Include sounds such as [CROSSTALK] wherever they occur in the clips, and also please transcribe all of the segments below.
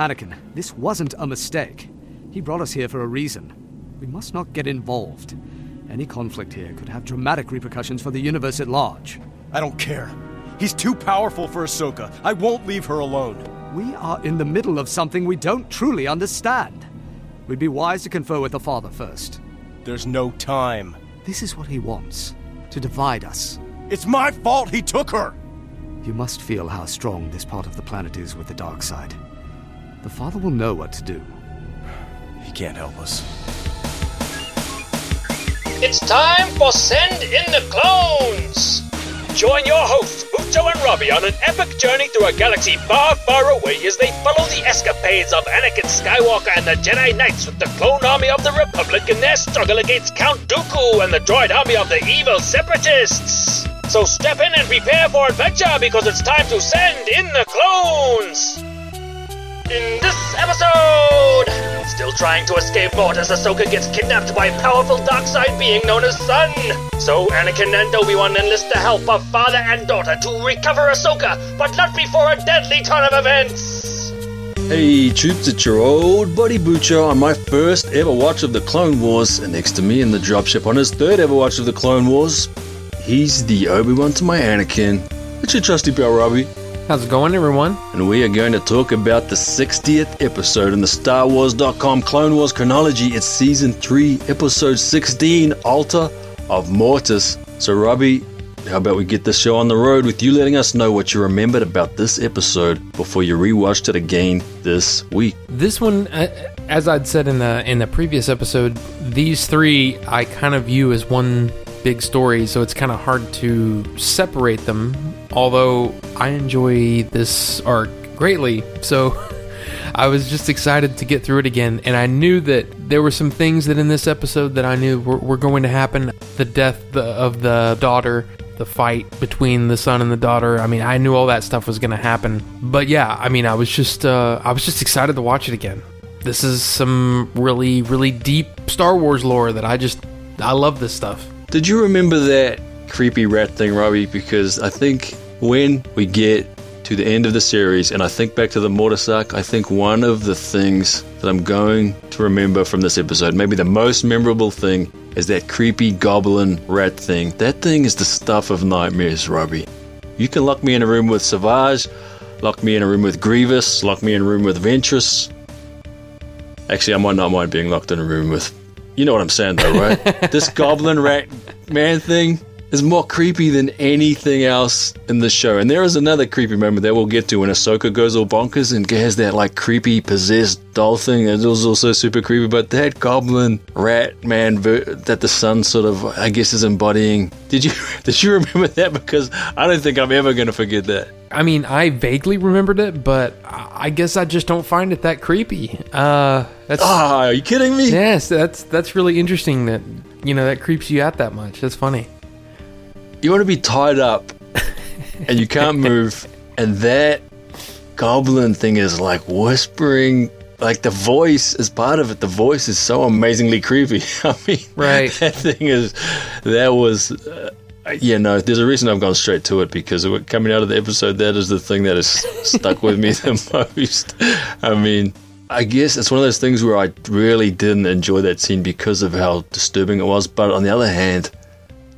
Anakin, this wasn't a mistake. He brought us here for a reason. We must not get involved. Any conflict here could have dramatic repercussions for the universe at large. I don't care. He's too powerful for Ahsoka. I won't leave her alone. We are in the middle of something we don't truly understand. We'd be wise to confer with the father first. There's no time. This is what he wants to divide us. It's my fault he took her! You must feel how strong this part of the planet is with the dark side. The father will know what to do. He can't help us. It's time for Send in the Clones! Join your hosts, Bucho and Robbie, on an epic journey through a galaxy far, far away as they follow the escapades of Anakin Skywalker and the Jedi Knights with the clone army of the Republic in their struggle against Count Dooku and the droid army of the evil Separatists. So step in and prepare for adventure because it's time to send in the clones! In this episode, still trying to escape Mortis, as Ahsoka gets kidnapped by a powerful dark side being known as Son. So Anakin and Obi-Wan enlist the help of father and daughter to recover Ahsoka, but not before a deadly turn of events. Hey, troops, it's your old buddy Bucho on my first ever watch of the Clone Wars, and next to me in the dropship on his third ever watch of the Clone Wars, he's the Obi-Wan to my Anakin. It's your trusty pal Robbie. How's it going, everyone? and we are going to talk about the 60th episode in the Star Wars.com Clone Wars chronology. It's season 3, episode 16, Altar of Mortis. So, Robbie, how about we get this show on the road with you letting us know what you remembered about this episode before you rewatched it again this week? This one, uh, as I'd said in the in the previous episode, these three I kind of view as one big story, so it's kind of hard to separate them. Although I enjoy this arc greatly, so [LAUGHS] I was just excited to get through it again, and I knew that there were some things that in this episode that I knew were, were going to happen. The death of the daughter, the fight between the son and the daughter. I mean, I knew all that stuff was going to happen. But yeah, I mean, I was just uh, I was just excited to watch it again. This is some really really deep Star Wars lore that I just I love this stuff. Did you remember that creepy rat thing, Robbie? Because I think when we get to the end of the series and I think back to the arc, I think one of the things that I'm going to remember from this episode, maybe the most memorable thing, is that creepy goblin rat thing. That thing is the stuff of nightmares, Robbie. You can lock me in a room with Savage, lock me in a room with Grievous, lock me in a room with Ventress. Actually, I might not mind being locked in a room with. You know what I'm saying, though, right? [LAUGHS] this goblin rat man thing is more creepy than anything else in the show. And there is another creepy moment that we'll get to when Ahsoka goes all bonkers and has that like creepy possessed doll thing. It was also super creepy. But that goblin rat man ver- that the son sort of, I guess, is embodying. Did you [LAUGHS] did you remember that? Because I don't think I'm ever going to forget that. I mean, I vaguely remembered it, but I I guess I just don't find it that creepy. Uh, that's Ah, are you kidding me? yes, that's that's really interesting that you know that creeps you out that much. That's funny. You want to be tied up [LAUGHS] and you can't move, and that goblin thing is like whispering. Like the voice is part of it. The voice is so amazingly creepy. [LAUGHS] I mean, Right. That thing is, that was, uh, yeah. No, there's a reason I've gone straight to it because it- coming out of the episode, that is the thing that has stuck with me [LAUGHS] the most. I mean, I guess it's one of those things where I really didn't enjoy that scene because of how disturbing it was. But on the other hand,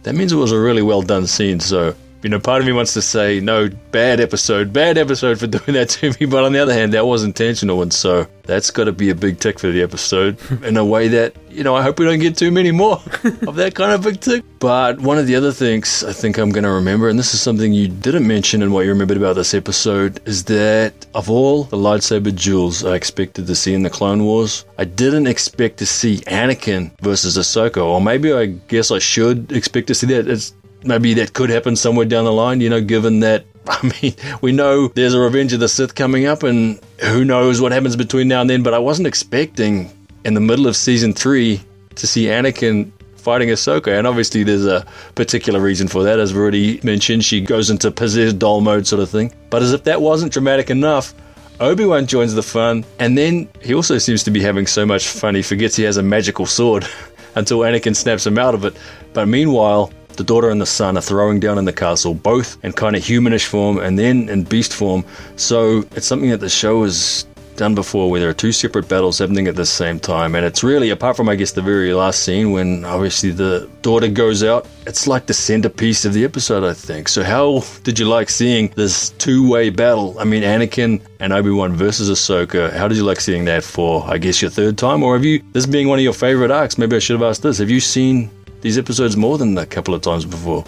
that means it was a really well done scene. So, you know, part of me wants to say, no, bad episode, bad episode for [LAUGHS] doing that to me. But on the other hand, that was intentional. And so that's got to be a big tick for the episode [LAUGHS] in a way that, you know, I hope we don't get too many more [LAUGHS] of that kind of big tick. But one of the other things I think I'm going to remember, and this is something you didn't mention and what you remembered about this episode, is that of all the lightsaber duels I expected to see in the Clone Wars, I didn't expect to see Anakin versus Ahsoka. Or maybe I guess I should expect to see that. It's maybe that could happen somewhere down the line, you know, given that, [LAUGHS] I mean, we know there's a Revenge of the Sith coming up, and who knows what happens between now and then, but I wasn't expecting in the middle of season three to see Anakin fighting Ahsoka, and obviously there's a particular reason for that, as we already mentioned, she goes into possessed doll mode sort of thing. But as if that wasn't dramatic enough, Obi-Wan joins the fun, and then he also seems to be having so much fun he forgets he has a magical sword [LAUGHS] until Anakin snaps him out of it. But meanwhile, the daughter and the son are throwing down in the castle, both in kind of humanish form and then in beast form. So it's something that the show has done before where there are two separate battles happening at the same time. And it's really, apart from, I guess, the very last scene when obviously the daughter goes out, it's like the centerpiece of the episode, I think. So, how did you like seeing this two way battle? I mean, Anakin and Obi Wan versus Ahsoka. How did you like seeing that for, I guess, your third time? Or have you, this being one of your favorite arcs, maybe I should have asked this, have you seen these episodes more than a couple of times before?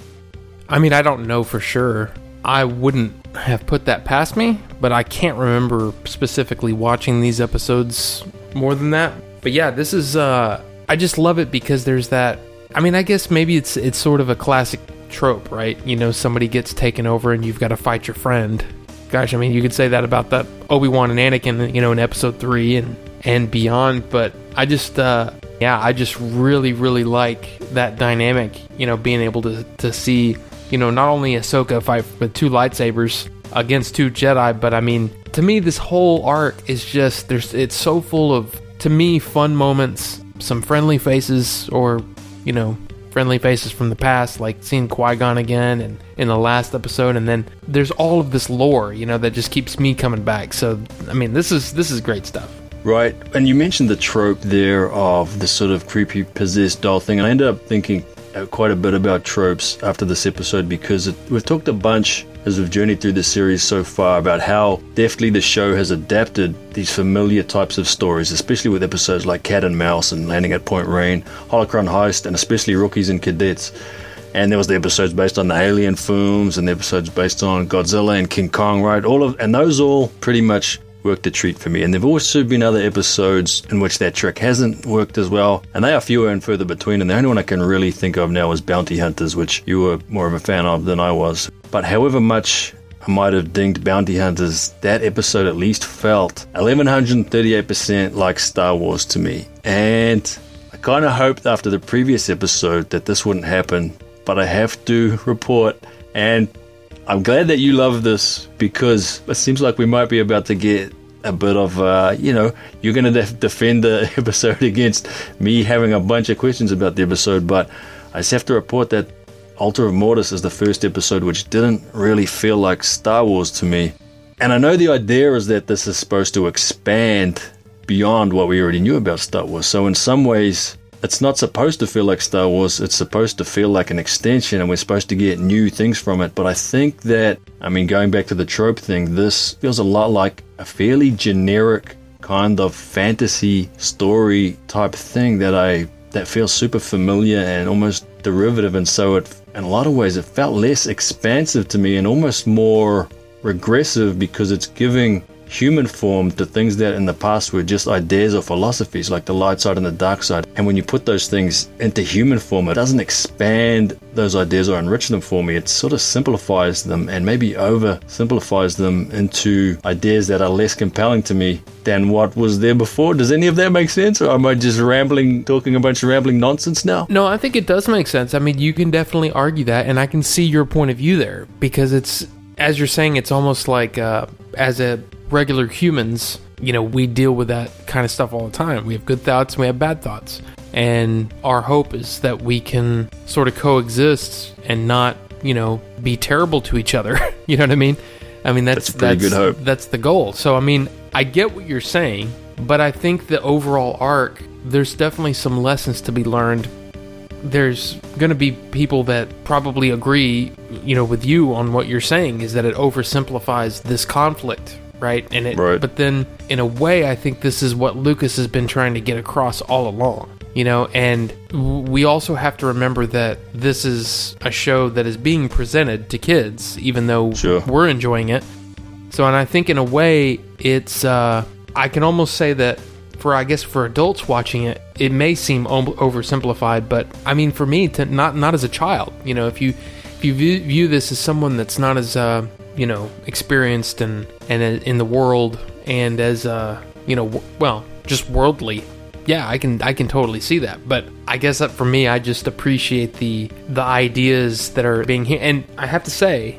I mean, I don't know for sure. I wouldn't have put that past me, but I can't remember specifically watching these episodes more than that. But yeah, this is uh I just love it because there's that I mean, I guess maybe it's it's sort of a classic trope, right? You know, somebody gets taken over and you've got to fight your friend. Gosh, I mean, you could say that about the Obi-Wan and Anakin, you know, in episode 3 and and beyond, but I just uh yeah, I just really really like that dynamic, you know, being able to to see you know, not only Ahsoka fight with two lightsabers against two Jedi, but I mean, to me, this whole arc is just there's it's so full of to me fun moments, some friendly faces, or you know, friendly faces from the past, like seeing Qui Gon again and in the last episode, and then there's all of this lore, you know, that just keeps me coming back. So, I mean, this is this is great stuff. Right, and you mentioned the trope there of the sort of creepy possessed doll thing, I ended up thinking uh, quite a bit about tropes after this episode because it, we've talked a bunch as we've journeyed through the series so far about how deftly the show has adapted these familiar types of stories, especially with episodes like Cat and Mouse and Landing at Point Rain, Holocron Heist, and especially Rookies and Cadets. And there was the episodes based on the Alien films and the episodes based on Godzilla and King Kong, right? All of and those all pretty much worked a treat for me. And there have also been other episodes in which that trick hasn't worked as well, and they are fewer and further between. And the only one I can really think of now is Bounty Hunters, which you were more of a fan of than I was. But however much I might have dinged Bounty Hunters, that episode at least felt 1138% like Star Wars to me. And I kind of hoped after the previous episode that this wouldn't happen, but I have to report, and I'm glad that you love this because it seems like we might be about to get a bit of, uh, you know, you're going to def- defend the [LAUGHS] episode against me having a bunch of questions about the episode, but I just have to report that Altar of Mortis is the first episode which didn't really feel like Star Wars to me. And I know the idea is that this is supposed to expand beyond what we already knew about Star Wars. So, in some ways, it's not supposed to feel like Star Wars. It's supposed to feel like an extension, and we're supposed to get new things from it. But I think that, I mean, going back to the trope thing, this feels a lot like a fairly generic kind of fantasy story type thing that I that feels super familiar and almost derivative. And so, it, in a lot of ways, it felt less expansive to me and almost more regressive because it's giving human form to things that in the past were just ideas or philosophies, like the light side and the dark side. And when you put those things into human form, it doesn't expand those ideas or enrich them for me. It sort of simplifies them and maybe oversimplifies them into ideas that are less compelling to me than what was there before. Does any of that make sense? Or am I just rambling, talking a bunch of rambling nonsense now? No, I think it does make sense. I mean, you can definitely argue that, and I can see your point of view there because it's, as you're saying, it's almost like uh, as a regular humans, you know, we deal with that kind of stuff all the time. We have good thoughts and we have bad thoughts. And our hope is that we can sort of coexist and not, you know, be terrible to each other. [LAUGHS] you know what I mean? I mean, that's That's that's, good hope. That's the goal. So, I mean, I get what you're saying, but I think the overall arc, there's definitely some lessons to be learned. There's going to be people that probably agree, you know, with you on what you're saying is that it oversimplifies this conflict, right? And it, Right. but then in a way, I think this is what Lucas has been trying to get across all along. You know, and we also have to remember that this is a show that is being presented to kids, even though Sure. we're enjoying it. So, and I think in a way, it's, uh, I can almost say that for, I guess, for adults watching it, it may seem oversimplified, but I mean, for me, to not, not as a child, you know, if you, if you view, view this as someone that's not as, uh, you know, experienced and, and in the world and as, uh, you know, w- well, just worldly, yeah, I can, I can totally see that. But I guess that for me, I just appreciate the, the ideas that are being here. And I have to say,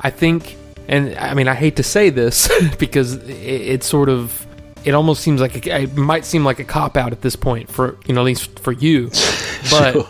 I think, and I mean, I hate to say this [LAUGHS] because it, it's sort of, it almost seems like a, it might seem like a cop out at this point for you know at least for you, [LAUGHS] but.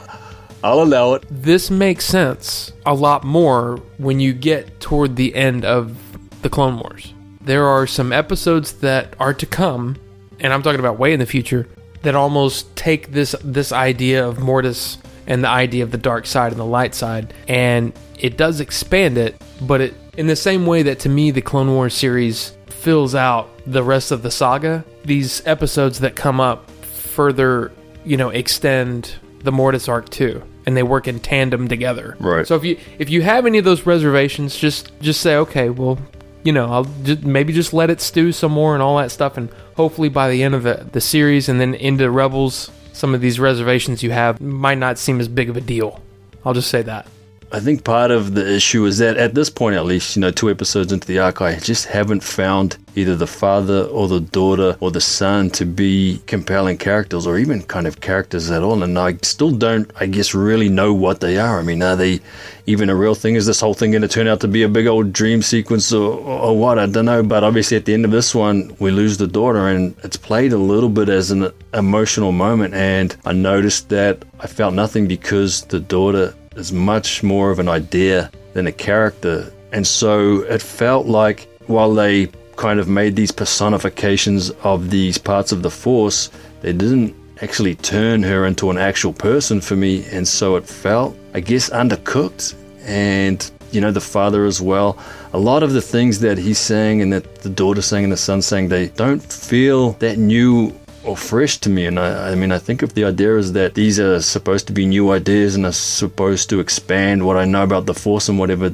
I'll allow it. this makes sense a lot more when you get toward the end of the Clone Wars there are some episodes that are to come, and I'm talking about way in the future, that almost take this this idea of Mortis and the idea of the dark side and the light side, and it does expand it, but it in the same way that to me the Clone Wars series fills out the rest of the saga, these episodes that come up further, you know, extend the Mortis arc too, and they work in tandem together. Right. So if you if you have any of those reservations, just just say okay, well, you know, I'll just maybe just let it stew some more and all that stuff, and hopefully by the end of the the series and then into Rebels, some of these reservations you have might not seem as big of a deal. I'll just say that. I think part of the issue is that at this point, at least, you know, two episodes into the arc, I just haven't found either the father or the daughter or the son to be compelling characters or even kind of characters at all. And I still don't, I guess, really know what they are. I mean, are they even a real thing? Is this whole thing going to turn out to be a big old dream sequence or, or what? I don't know. But obviously, at the end of this one, we lose the daughter, and it's played a little bit as an emotional moment. And I noticed that I felt nothing because the daughter is much more of an idea than a character. And so it felt like while they kind of made these personifications of these parts of the Force, they didn't actually turn her into an actual person for me. And so it felt, I guess, undercooked. And, you know, the father as well. A lot of the things that he's saying and that the daughter saying and the son saying, they don't feel that new or fresh to me. And I, I mean, I think if the idea is that these are supposed to be new ideas and are supposed to expand what I know about the Force and whatever,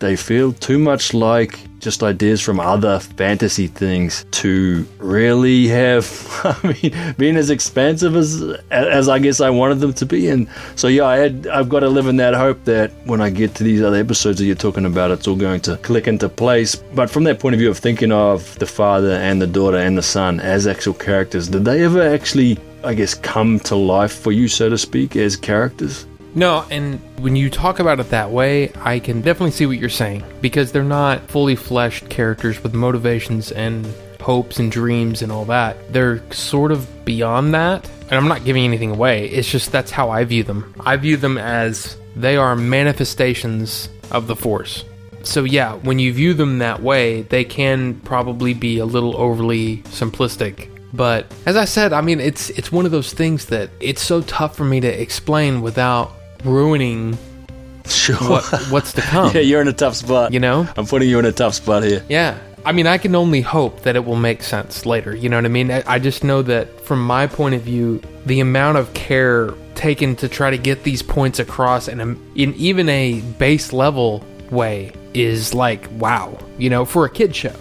they feel too much like just ideas from other fantasy things to really have, [LAUGHS] I mean, being as expansive as as I guess I wanted them to be. And so yeah, I had I've got to live in that hope that when I get to these other episodes that you're talking about, it's all going to click into place. But from that point of view of thinking of the father and the daughter and the son as actual characters, did they ever actually, I guess, come to life for you, so to speak, as characters? No, and when you talk about it that way, I can definitely see what you're saying because they're not fully fleshed characters with motivations and hopes and dreams and all that. They're sort of beyond that. And I'm not giving anything away. It's just that's how I view them. I view them as they are manifestations of the Force. So yeah, when you view them that way, they can probably be a little overly simplistic but as I said, I mean it's it's one of those things that it's so tough for me to explain without ruining Sure. what what's to come. [LAUGHS] yeah, you're in a tough spot. You know? I'm putting you in a tough spot here. Yeah. I mean, I can only hope that it will make sense later. You know what I mean? I, I just know that from my point of view, the amount of care taken to try to get these points across in, a, in even a base level way is like, wow. You know, for a kid show,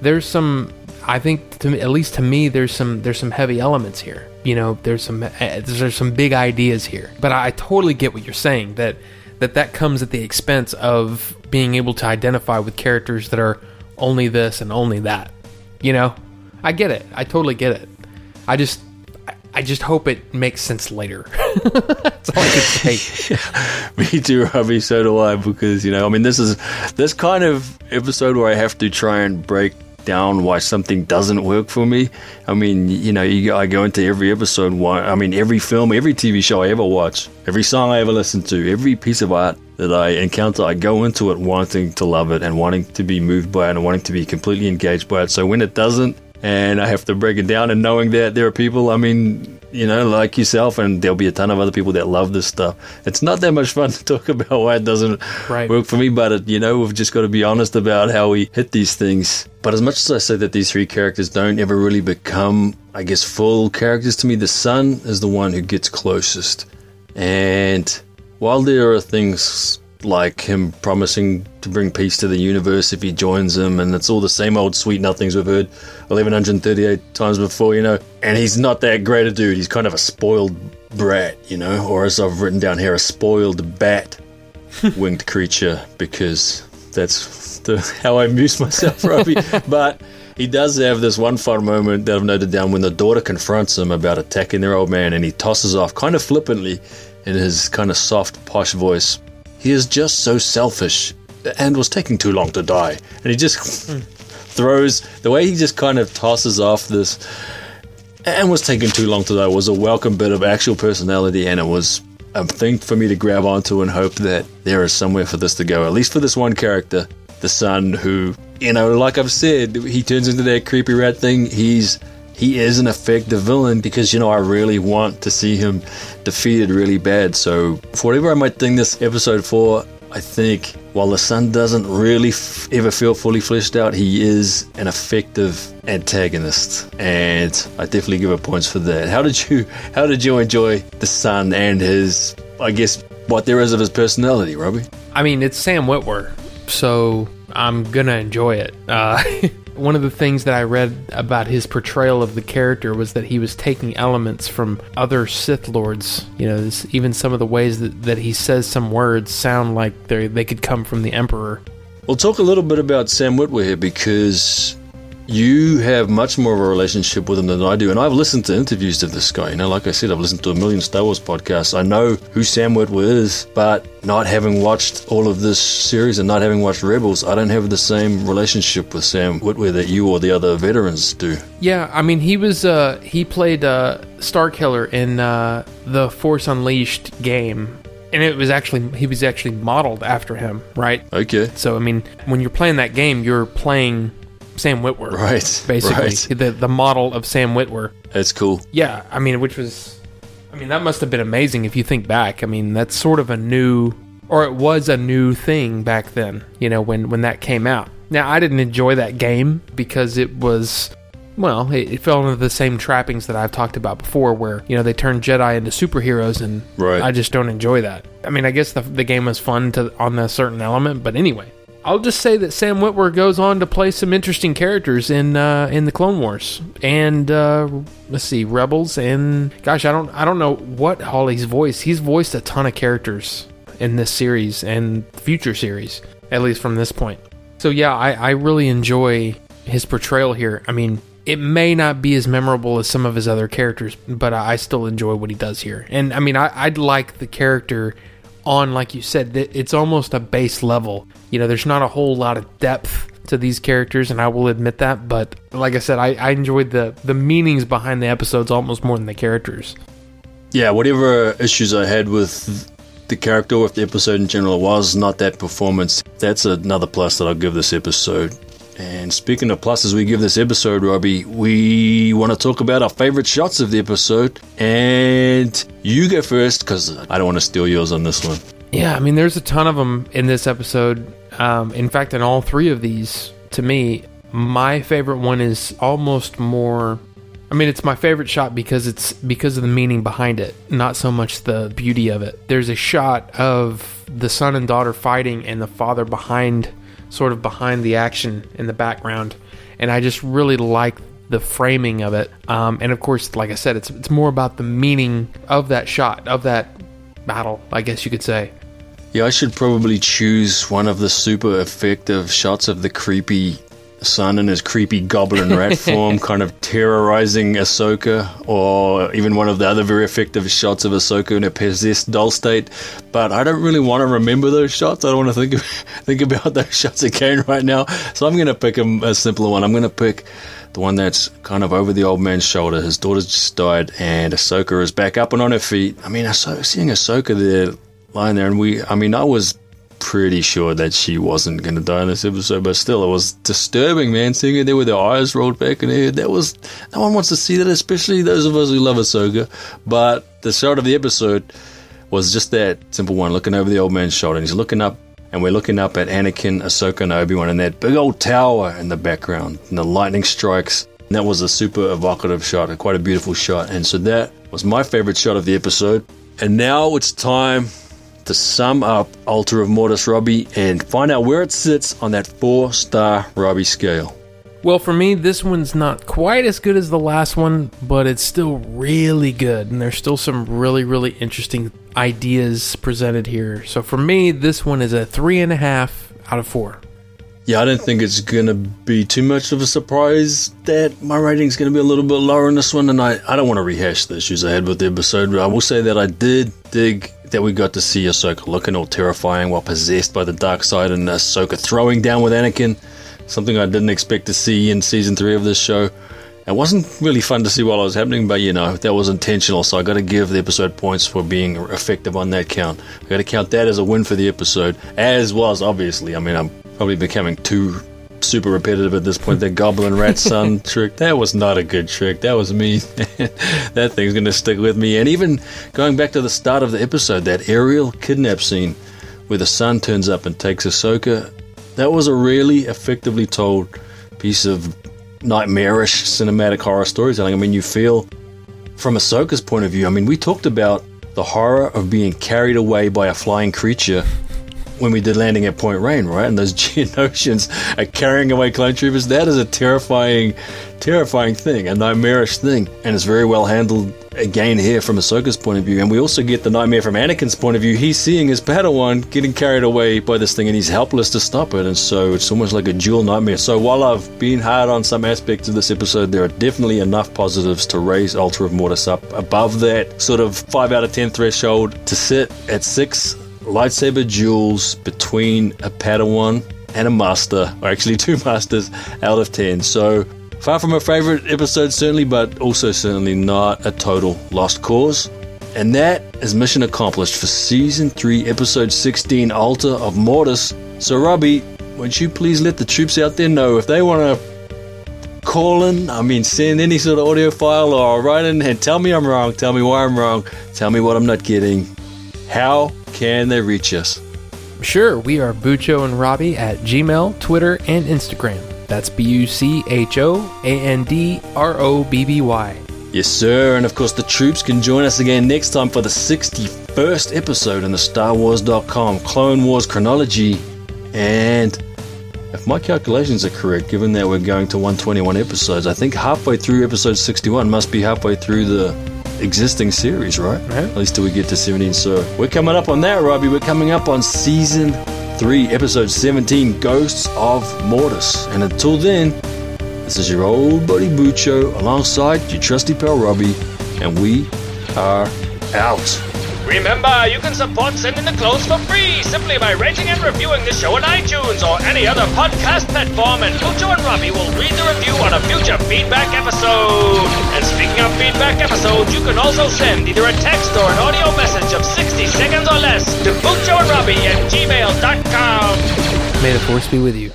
there's some. I think, to, at least to me, there's some there's some heavy elements here. You know, there's some uh, there's some big ideas here. But I, totally get what you're saying that that that comes at the expense of being able to identify with characters that are only this and only that. You know, I get it. I totally get it. I just, I just hope it makes sense later. [LAUGHS] That's all I can say. [LAUGHS] Me too, Robbie. So do I. Because you know, I mean, this is this kind of episode where I have to try and break down why something doesn't work for me. I mean, you know, you, I go into every episode. Why? I mean, every film, every TV show I ever watch, every song I ever listen to, every piece of art that I encounter, I go into it wanting to love it and wanting to be moved by it and wanting to be completely engaged by it. So when it doesn't, and I have to break it down, and knowing that there are people, I mean, you know, like yourself, and there'll be a ton of other people that love this stuff. It's not that much fun [LAUGHS] to talk about why it doesn't Right. work for me, but it, you know, we've just got to be honest about how we hit these things. But as much as I say that these three characters don't ever really become, I guess, full characters to me, the son is the one who gets closest. And while there are things like him promising to bring peace to the universe if he joins them, and it's all the same old sweet nothings we've heard 1138 times before, you know. And he's not that great a dude. He's kind of a spoiled brat, you know, or as I've written down here, a spoiled bat [LAUGHS] winged creature, because that's the, how I amuse myself, [LAUGHS] Robbie. but he does have this one fun moment that I've noted down when the daughter confronts him about attacking their old man, and he tosses off kind of flippantly in his kind of soft, posh voice. He is just so selfish and was taking too long to die. And he just [LAUGHS] throws the way he just kind of tosses off this and was taking too long to die was a welcome bit of actual personality and it was a thing for me to grab onto and hope that there is somewhere for this to go at least for this one character the son who you know, like I've said, he turns into that creepy rat thing. He's he is an effective villain because you know I really want to see him defeated really bad. So for whatever I might think this episode for, I think while the son doesn't really f- ever feel fully fleshed out, he is an effective antagonist, and I definitely give it points for that. How did you How did you enjoy the son and his, I guess, what there is of his personality, Robbie? I mean, it's Sam Witwer, so I'm gonna enjoy it. Uh, [LAUGHS] one of the things that I read about his portrayal of the character was that he was taking elements from other Sith lords. You know, this, even some of the ways that, that he says some words sound like they could come from the Emperor. We'll talk a little bit about Sam Witwer here because you have much more of a relationship with him than I do, and I've listened to interviews of this guy. You know, like I said, I've listened to a million Star Wars podcasts. I know who Sam Witwer is, but not having watched all of this series and not having watched Rebels, I don't have the same relationship with Sam Witwer that you or the other veterans do. Yeah, I mean, he was uh, he played uh, Starkiller in uh, the Force Unleashed game. And it was actually he was actually modeled after him, right? Okay. So I mean, when you're playing that game, you're playing Sam Witwer, [LAUGHS] Right. Basically, Right. the the model of Sam Witwer. That's cool. Yeah, I mean, which was, I mean, that must have been amazing if you think back. I mean, that's sort of a new, or it was a new thing back then. You know, when when that came out. Now, I didn't enjoy that game because it was. Well, it, it fell into the same trappings that I've talked about before, where you know they turned Jedi into superheroes, and Right. I just don't enjoy that. I mean, I guess the the game was fun to on a certain element, but anyway, I'll just say that Sam Witwer goes on to play some interesting characters in uh, in the Clone Wars. And uh, let's see Rebels and gosh I don't I don't know what Holly's voice he's voiced a ton of characters in this series and future series at least from this point. So yeah I, I really enjoy his portrayal here. I mean it may not be as memorable as some of his other characters but I I still enjoy what he does here. And I mean I, I'd like the character on, like you said, it's almost a base level. You know, there's not a whole lot of depth to these characters, and I will admit that. But like I said, I, I enjoyed the the meanings behind the episodes almost more than the characters. Yeah, whatever issues I had with the character, with the episode in general, was not that performance. That's another plus that I'll give this episode. And speaking of pluses we give this episode, Robbie, we want to talk about our favorite shots of the episode. And you go first because I don't want to steal yours on this one. Yeah, I mean, there's a ton of them in this episode. Um, in fact, in all three of these, to me, my favorite one is almost more. I mean, it's my favorite shot because it's because of the meaning behind it, not so much the beauty of it. There's a shot of the son and daughter fighting, and the father behind, sort of behind the action in the background, and I just really like the framing of it. Um, and of course, like I said, it's it's more about the meaning of that shot of that battle, I guess you could say. Yeah, I should probably choose one of the super effective shots of the creepy son in his creepy goblin rat [LAUGHS] form, kind of terrorizing Ahsoka, or even one of the other very effective shots of Ahsoka in a possessed doll state. But I don't really want to remember those shots. I don't want to think of, [LAUGHS] think about those [LAUGHS] shots again right now. So I'm going to pick a, a simpler one. I'm going to pick the one that's kind of over the old man's shoulder. His daughter's just died, and Ahsoka is back up and on her feet. I mean, Ahso- seeing Ahsoka there lying there, and we, I mean, I was pretty sure that she wasn't going to die in this episode, but still, it was disturbing, man. Seeing her there with her eyes rolled back in her head, that was, no one wants to see that, especially those of us who love Ahsoka. But the shot of the episode was just that simple one, looking over the old man's shoulder, and he's looking up, and we're looking up at Anakin, Ahsoka, and Obi Wan, and that big old tower in the background, and the lightning strikes. And that was a super evocative shot, a quite a beautiful shot. And so that was my favorite shot of the episode. And now it's time to sum up Altar of Mortis Robbie and find out where it sits on that four star Robbie scale. Well, for me, this one's not quite as good as the last one, but it's still really good, and there's still some really, really interesting ideas presented here. So for me, this one is a three and a half out of four. Yeah, I don't think it's going to be too much of a surprise that my rating's going to be a little bit lower in this one, and I, I don't want to rehash the issues I had with the episode, but I will say that I did dig that we got to see Ahsoka looking all terrifying while possessed by the dark side, and Ahsoka throwing down with Anakin, something I didn't expect to see in season three of this show. It wasn't really fun to see while it was happening, but you know, that was intentional, so I got to give the episode points for being effective on that count. I got to count that as a win for the episode, as was obviously. I mean, I'm probably becoming too super repetitive at this point. That goblin rat son [LAUGHS] trick, that was not a good trick. That was me. [LAUGHS] that thing's going to stick with me. And even going back to the start of the episode, that aerial kidnap scene where the son turns up and takes Ahsoka, that was a really effectively told piece of nightmarish cinematic horror storytelling. I mean, you feel from Ahsoka's point of view, I mean, we talked about the horror of being carried away by a flying creature when we did landing at Point Rain, right? And those [LAUGHS] Geonosians are carrying away clone troopers. That is a terrifying, terrifying thing, a nightmarish thing, and it's very well handled again here from Ahsoka's point of view. And we also get the nightmare from Anakin's point of view. He's seeing his Padawan getting carried away by this thing, and he's helpless to stop it. And so it's almost like a dual nightmare. So while I've been hard on some aspects of this episode, there are definitely enough positives to raise Altar of Mortis up above that sort of five out of ten threshold to sit at six lightsaber duels between a Padawan and a Master, or actually [LAUGHS] two Masters, out of 10. So, far from a favorite episode, certainly, but also certainly not a total lost cause. And that is mission accomplished for Season 3, Episode 16, Altar of Mortis. So, Robbie, won't you please let the troops out there know if they want to call in, I mean, send any sort of audio file or write in and tell me I'm wrong, tell me why I'm wrong, tell me what I'm not getting. How can they reach us? Sure, we are Bucho and Robbie at Gmail, Twitter, and Instagram. That's B U C H O A N D R O B B Y. Yes, sir. And of course, the troops can join us again next time for the 61st episode in the StarWars.com Clone Wars chronology. And if my calculations are correct, given that we're going to 121 episodes, I think halfway through episode 61 must be halfway through the existing series, right? Right. At least till we get to 17. So we're coming up on that, Robbie. We're coming up on season 3, episode 17 Ghosts of Mortis. And until then, this is your old buddy Bucho alongside your trusty pal Robbie, and we are out. Remember, you can support Send in the Clones for free simply by rating and reviewing the show on iTunes or any other podcast platform, and Bucho and Robbie will read the review on a future feedback episode. And speaking of feedback episodes, you can also send either a text or an audio message of 60 seconds or less to Bucho and Robbie at gmail.com. May the force be with you.